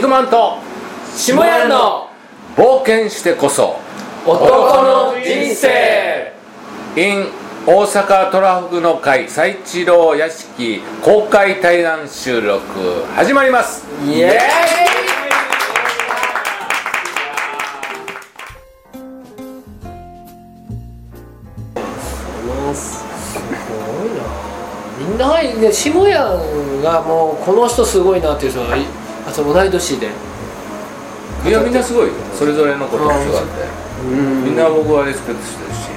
肉まんと下屋の冒険してこそ。男の人生。In 大阪トラフグの会最一郎屋敷公開対談収録始まります。イエーイ。すごいな。みんなはいね下屋がもうこの人すごいなっていう人がいあと同い年で。いやみんなすごいよ。それぞれのことが違って。みんな僕はリスペクトしてるし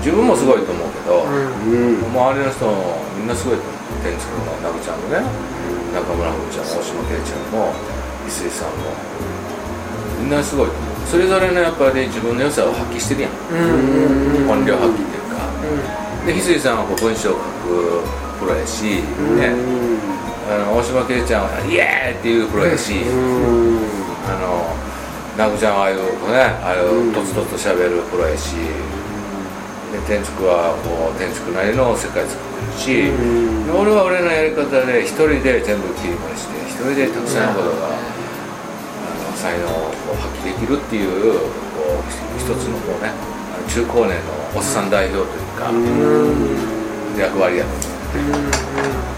自分もすごいと思うけど、うん。周りの人もみんなすごいと思う。天竺のナグちゃんもね。中村ふみちゃんも大島圭ちゃんも翡翠さんも。みんなすごいと思う。それぞれのやっぱり自分の良さを発揮してるやん。うん。うんうん本領発揮っていうか。で翡翠さんは文章を書くプロやし、ねあの大島圭ちゃんは「イエーイ!」っていうプロやし、あのナグちゃんはああいうねああいうとつとつとしゃべるプロやし、で天竺はこう天竺なりの世界作ってるし、で俺は俺のやり方で一人で全部切り盛りして一人でたくさんのことが、あの才能を発揮できるっていうこう一つのこうね中高年のおっさん代表というか、役割やと思って。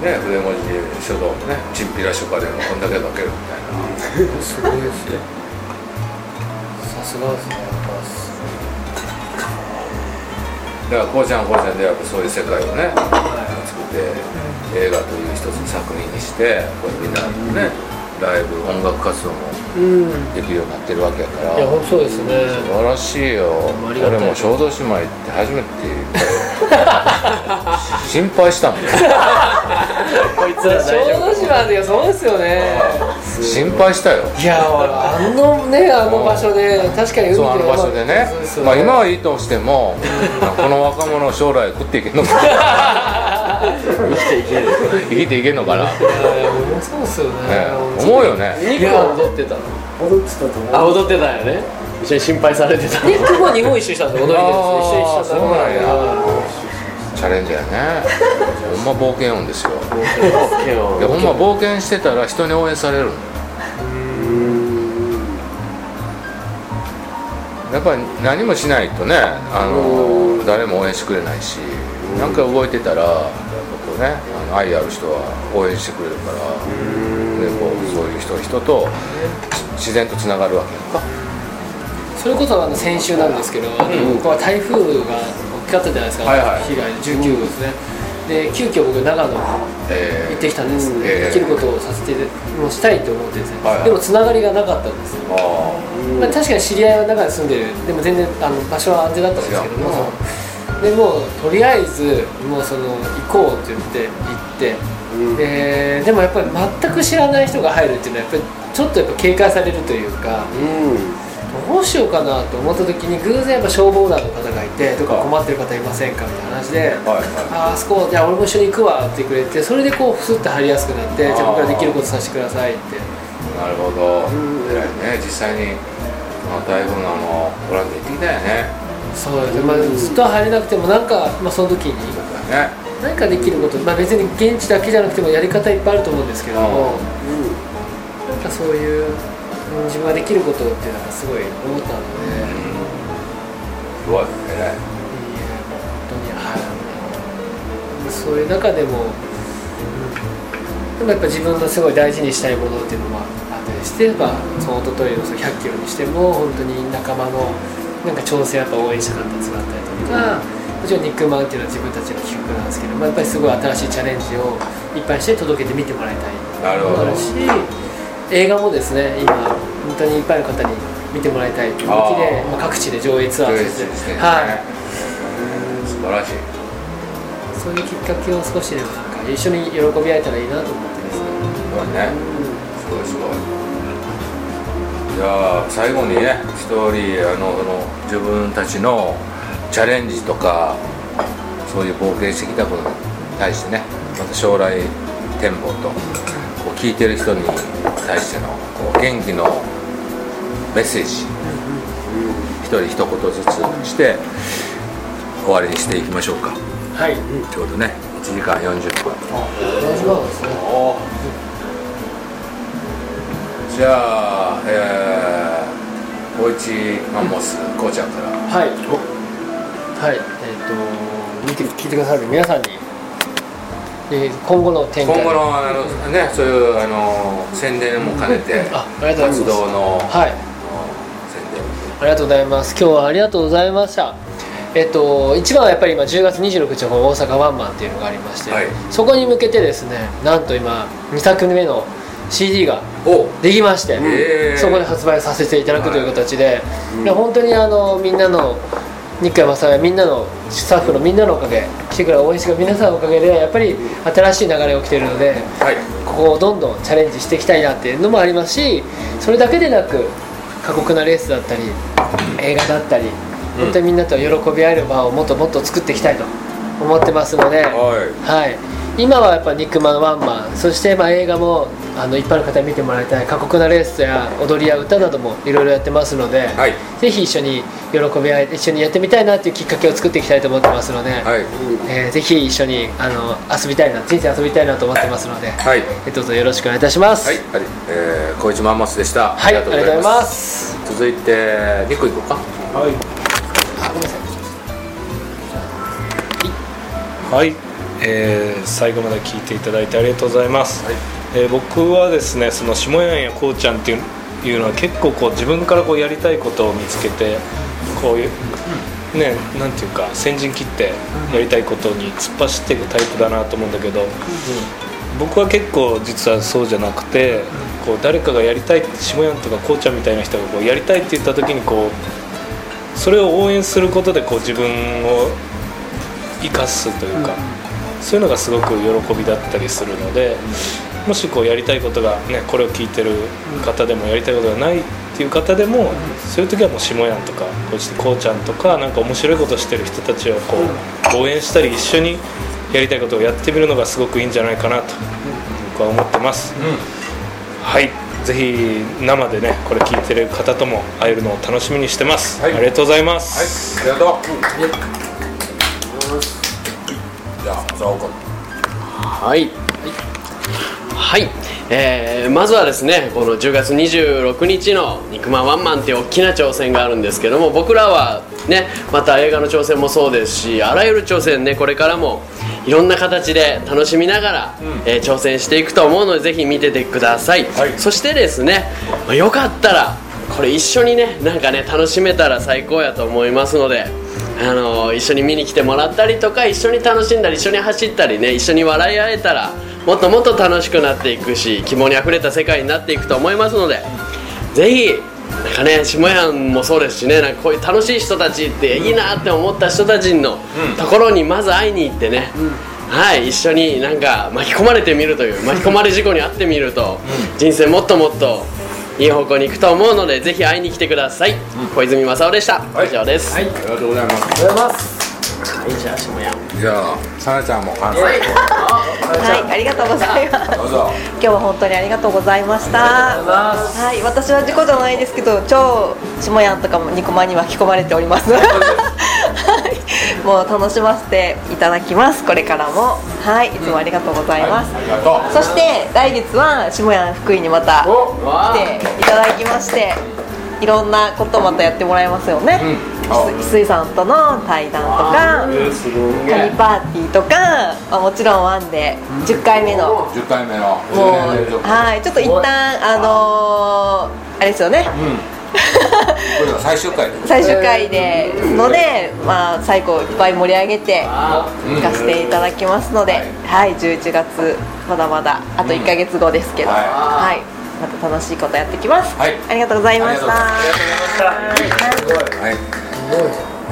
でね、筆文字書道もねチンピラ書家でもこんだけ書けるみたいな。すごいですね。さすがですねやっぱすだからこうちゃんはこうちゃんでやっぱそういう世界をね作って映画という一つの作品にしてこうみんなねライブ音楽活動もうん。できるようになってるわけやから。いや本当そうですね。素晴らしいよ。俺も小豆島行って初めて。心配したもんこいつら小豆島でそうですよね。心配したよ。いやあのねあの場所で確かに海でそうあの場所でね。まあ今はいいとしてもこの若者将来食っていけんのか生きていける。生きていけんのかな、ね、いやいや俺もそうですよね。思うよね。ニックは踊ってたの？踊ってたと思う。あ踊ってたよね。一緒に心配されてたニックも日本一周したんですよ。踊りで一緒に一緒そうなんや。チャレンジャーねほんま冒険音ですよ。いやほんま冒険してたら人に応援されるの。やっぱり何もしないとねあの誰も応援してくれないしなんか動いてたらやっぱこうねあの愛ある人は応援してくれるからでこうそういう人人と自然とつながるわけやんか。それこそあの先週なんですけど、あのうんここは台風が大きかったじゃないですか、はいはい被害19号ですね、で急遽僕長野え行ってきたんです、ええできることをさせてもうしたいと思ってですね、はいはい。でもつながりがなかったんですよ、あまあ、確かに知り合いは中に住んでる。でも全然あの場所は安全だったんですけども。でもうとりあえずもうその行こうって言って行って、ででもやっぱり全く知らない人が入るっていうのはやっぱりちょっとやっぱ警戒されるというかどうしようかなと思った時に偶然やっぱ消防団の方がいてどっか困ってる方いませんかみたいな話で。あああそこじゃあ俺も一緒に行くわって言ってくれてそれでこうふすって入りやすくなってじゃあ僕らできることさせてくださいって。いなるほど。偉いね。実際に台風のあのボラン行ってきたよね。そうですね、まあ、ずっとは入れなくてもなんか、まあ、その時にね。何かできること、まあ、別に現地だけじゃなくてもやり方いっぱいあると思うんですけども。なんかそういううん自分ができることっていうのがすごい思ったので、すごい偉いえ本当にはいそういう中でも、うんでもやっぱ自分のすごい大事にしたいものっていうのもあったりして、まあ、その一昨日のその100キロにしても本当に仲間のなんか挑戦やっぱ応援したかったやつがあったりとか、もちろんニックマンっていうのは自分たちの企画なんですけど、まあ、やっぱりすごい新しいチャレンジをいっぱいして届けて見てもらいたい。なるほど。あるし映画もですね今本当にいっぱいの方に見てもらいたいという動きでまあ、各地で上映ツアー上映してはい。素晴らしい。そういうきっかけを少しでもなんか一緒に喜び合えたらいいなと思ってですね。すごいね。すごいすごい。じゃあ最後にね一人あのその自分たちのチャレンジとかそういう冒険してきたことに対してねまた将来展望と聞いてる人に対してのこう元気のメッセージ一人一言ずつして終わりにしていきましょうかはい。ちょうどね1時間40分大丈夫なんですね。じゃあえー、大一マンモスこうちゃんからはいはいえっ、と見て聞いてくださる皆さんに、えー今後の展開。今後のあのねそういうあの宣伝も兼ねてあありがとうございます。活動の、はい。宣伝ありがとうございます。今日はありがとうございました。えっと、一番はやっぱり今10月26日の大阪ワンマンっていうのがありまして、はい。そこに向けてですねなんと今2作目の CD がお。できまして、そこで発売させていただくという形で、い。や本当にあのみんなの日海正也みんなのスタッフのみんなのおかげ来てくれた応援してくれた皆さんのおかげでやっぱり新しい流れが起きているのではい。ここをどんどんチャレンジしていきたいなっていうのもありますしそれだけでなく過酷なレースだったり映画だったり本当にみんなと喜び合える場をもっともっと作っていきたいと思ってますので。はい。はい、今はやっぱ肉まんワンマンそしてまあ映画もあの一般の方に見てもらいたい過酷なレースや踊りや歌などもいろいろやってますので、はい。ぜひ一緒に喜び合い一緒にやってみたいなっていうきっかけを作っていきたいと思ってますので、はい。えーぜひ一緒にあの遊びたいな人生遊びたいなと思ってますので、はい。えどうぞよろしくお願いいたします。はい、はい、えー、小一マンモスでした。はい、ありがとうございます。続いて、ニック行こうか。はい。あごめんなさい。はい、えー最後まで聞いていただいてありがとうございます、はい。えー僕はですねその下やんやこうちゃんっていうのは結構こう自分からこうやりたいことを見つけてこういうねなんていうか先陣切ってやりたいことに突っ走っていくタイプだなと思うんだけど、僕は結構実はそうじゃなくてこう誰かがやりたいって下やんとかこうちゃんみたいな人がこうやりたいって言った時にこうそれを応援することでこう自分を生かすというか、そういうのがすごく喜びだったりするので、もしこうやりたいことが、ね、これを聞いてる方でもやりたいことがないっていう方でも、そういう時はもう下やんとかこうしてこうちゃんとかなんか面白いことしてる人たちをこう応援したり一緒にやりたいことをやってみるのがすごくいいんじゃないかなと僕は思ってます。はい。ぜひ生でねこれ聞いてる方とも会えるのを楽しみにしてます、はい。ありがとうございまはい、す、ありがとう。じゃあ、朝岡。はい。はい、えーまずはですねこの10月26日の「肉まんワンマン」っていう大きな挑戦があるんですけども僕らはねまた映画の挑戦もそうですしあらゆる挑戦ねこれからもいろんな形で楽しみながら、えー挑戦していくと思うのでぜひ見ててください、はい。そしてですね、まあよかったらこれ一緒にねなんかね楽しめたら最高やと思いますのであの一緒に見に来てもらったりとか一緒に楽しんだり一緒に走ったりね一緒に笑い合えたらもっともっと楽しくなっていくし希望にあふれた世界になっていくと思いますのでぜひなんかね下やんもそうですしねなんかこういう楽しい人たちっていいなって思った人たちのところにまず会いに行ってね、はい一緒になんか巻き込まれてみるという巻き込まれ事故に遭ってみると人生もっともっといい方向に行くと思うのでぜひ会いに来てください、小泉正雄でした、はい以上ですはいありがとうございます。ありがとうございますはいじゃあ下やんじゃあ、さなちゃんも感想。はい、ありがとうございます。どうぞ。今日は本当にありがとうございました。はい、私は事故じゃないですけど、超下やんとかもニコマに巻き込まれております。楽しませていただきます。これからも、はい、いつもありがとうございます。ありがとう。そして来月は下やん福井にまた来ていただきまして、いろんなことまたやってもらいますよね。うん水さんとの対談とか。カニパーティーとか、まあ、もちろんワンで10回目の10回目のもう10年連続はいちょっと一旦あのーあれですよねうんこれが最終回。で最終回でので、まあ、最後いっぱい盛り上げて行かせていただきますので、はい、11月まだまだあと1か月後ですけど、はい。はい、また楽しいことやってきます、はい。ありがとうございました。あはい。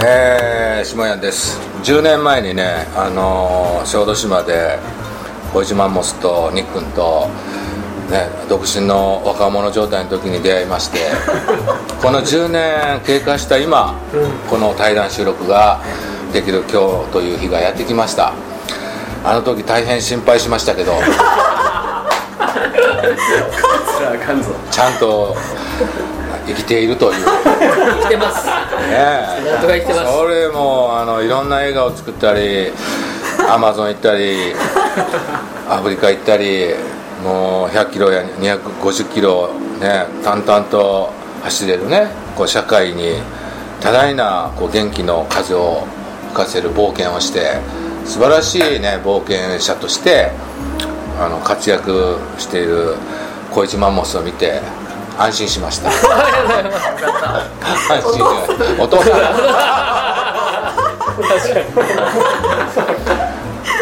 えー、下屋です。10年前にねあのー小豆島で小島モスとニックンとね、独身の若者状態の時に出会いまして この10年経過した今、この対談収録ができる今日という日がやってきました。あの時大変心配しましたけどちゃんと生きているという。生きてます。ねなんとか生きてます。それもあのいろんな映画を作ったりアマゾン行ったり アフリカ行ったりもう100キロや250キロね、淡々と走れるねこう社会に多大なこう元気の風を吹かせる冒険をして素晴らしいね冒険者としてあの活躍している小一マンモスを見て安心しました。安心しました。お父さん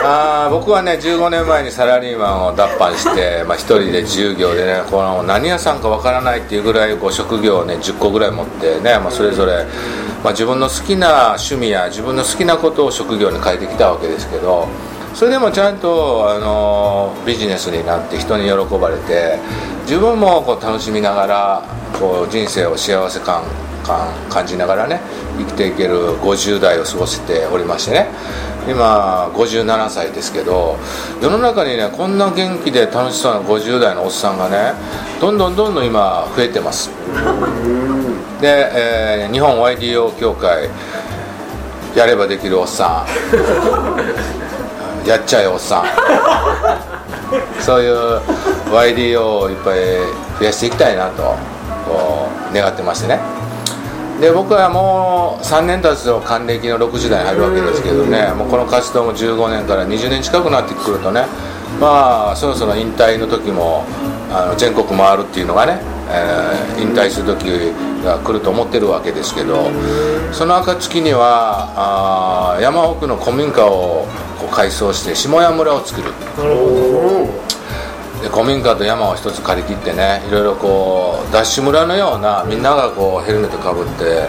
あー僕はね15年前にサラリーマンを脱藩して、まあ、一人で自由業でねこの何屋さんかわからないっていうぐらいこう職業をね10個ぐらい持ってね、まあ、それぞれ、まあ、自分の好きな趣味や自分の好きなことを職業に変えてきたわけですけどそれでもちゃんと、あのビジネスになって人に喜ばれて自分もこう楽しみながらこう人生を幸せ感感感じながらね生きていける50代を過ごせておりましてね。今57歳ですけど世の中にねこんな元気で楽しそうな50代のおっさんがねどんどんどんどん今増えてます。で、えー日本 YDO 協会やればできるおっさん。やっちゃえおっさん。そういう YDO をいっぱい増やしていきたいなとこう願ってましてねで僕はもう3年経つと還暦の60代に入るわけですけどね。もうこの活動も15年から20年近くなってくるとね。まあそろそろ引退の時もあの全国回るっていうのがね、えー引退する時が来ると思ってるわけですけど。その暁にはあー山奥の古民家をこう改装して下屋村を作るで古民家と山を一つ借り切ってねいろいろこうダッシュ村のようなみんながこうヘルメットかぶって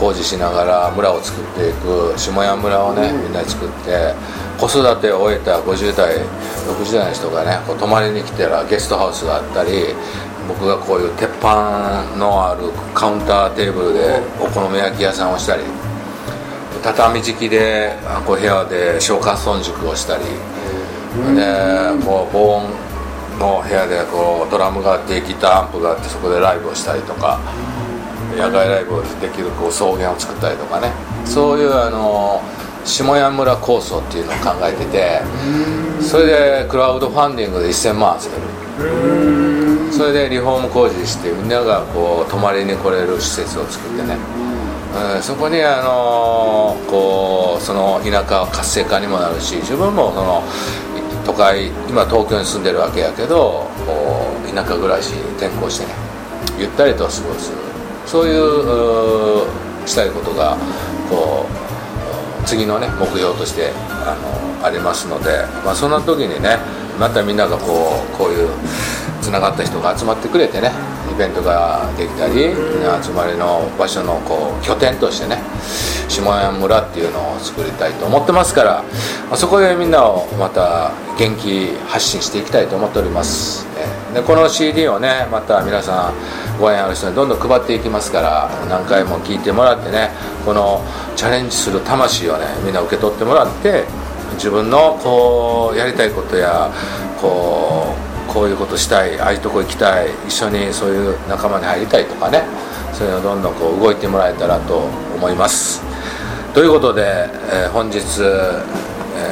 工事しながら村を作っていく下屋村をねみんなで作って子育てを終えた50代60代の人がねこう泊まりに来たらゲストハウスがあったり僕がこういう鉄板のあるカウンターテーブルでお好み焼き屋さんをしたり畳敷きであこう部屋で消化村塾をしたりでこう防音の部屋でこうドラムがあってギターアンプがあってそこでライブをしたりとか野外ライブをできるこう草原を作ったりとかね。そういうあの下屋村構想っていうのを考えててそれでクラウドファンディングで1000万集める。それでリフォーム工事してみんながこう泊まりに来れる施設を作ってね。うんそこにあのこうその田舎活性化にもなるし自分もその都会今東京に住んでるわけやけど田舎暮らしに転校してねゆったりと過ごす。そういうしたいことがこう次のね目標としてあのありますので、まあ、そんな時にねまたみんながこうこういうつながった人が集まってくれてねイベントができたり集まりの場所のこう拠点としてね下屋村っていうのを作りたいと思ってますから、まそこでみんなをまた元気発信していきたいと思っております、ねでこの CD をねまた皆さんご縁ある人にどんどん配っていきますから何回も聞いてもらってねこのチャレンジする魂をねみんな受け取ってもらって自分のこうやりたいことやこうこういうことしたいああいうとこ行きたい一緒にそういう仲間に入りたいとかねそういうのどんどんこう動いてもらえたらと思います。ということで、えー本日、え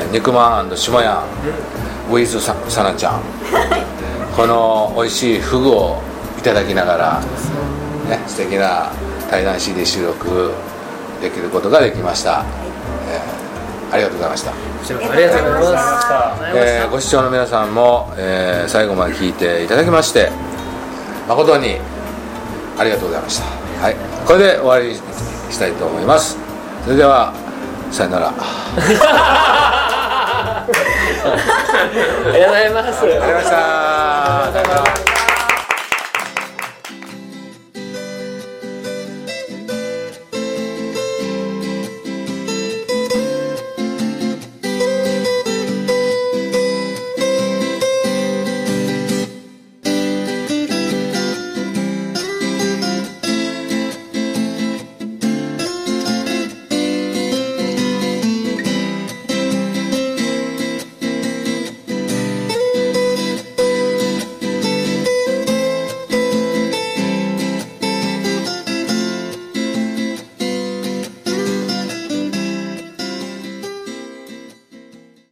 ー肉まん下屋ウィズささなちゃん。この美味しいフグをいただきながら、ね、素敵な対談 CD 収録できることができました、えーありがとうございました。ありがとうございますえーご視聴の皆さんも、えー最後まで聞いていただきまして誠にありがとうございました、はい、これで終わりにしたいと思いますそれではさよなら。あ ありがとうございます。りがとうございました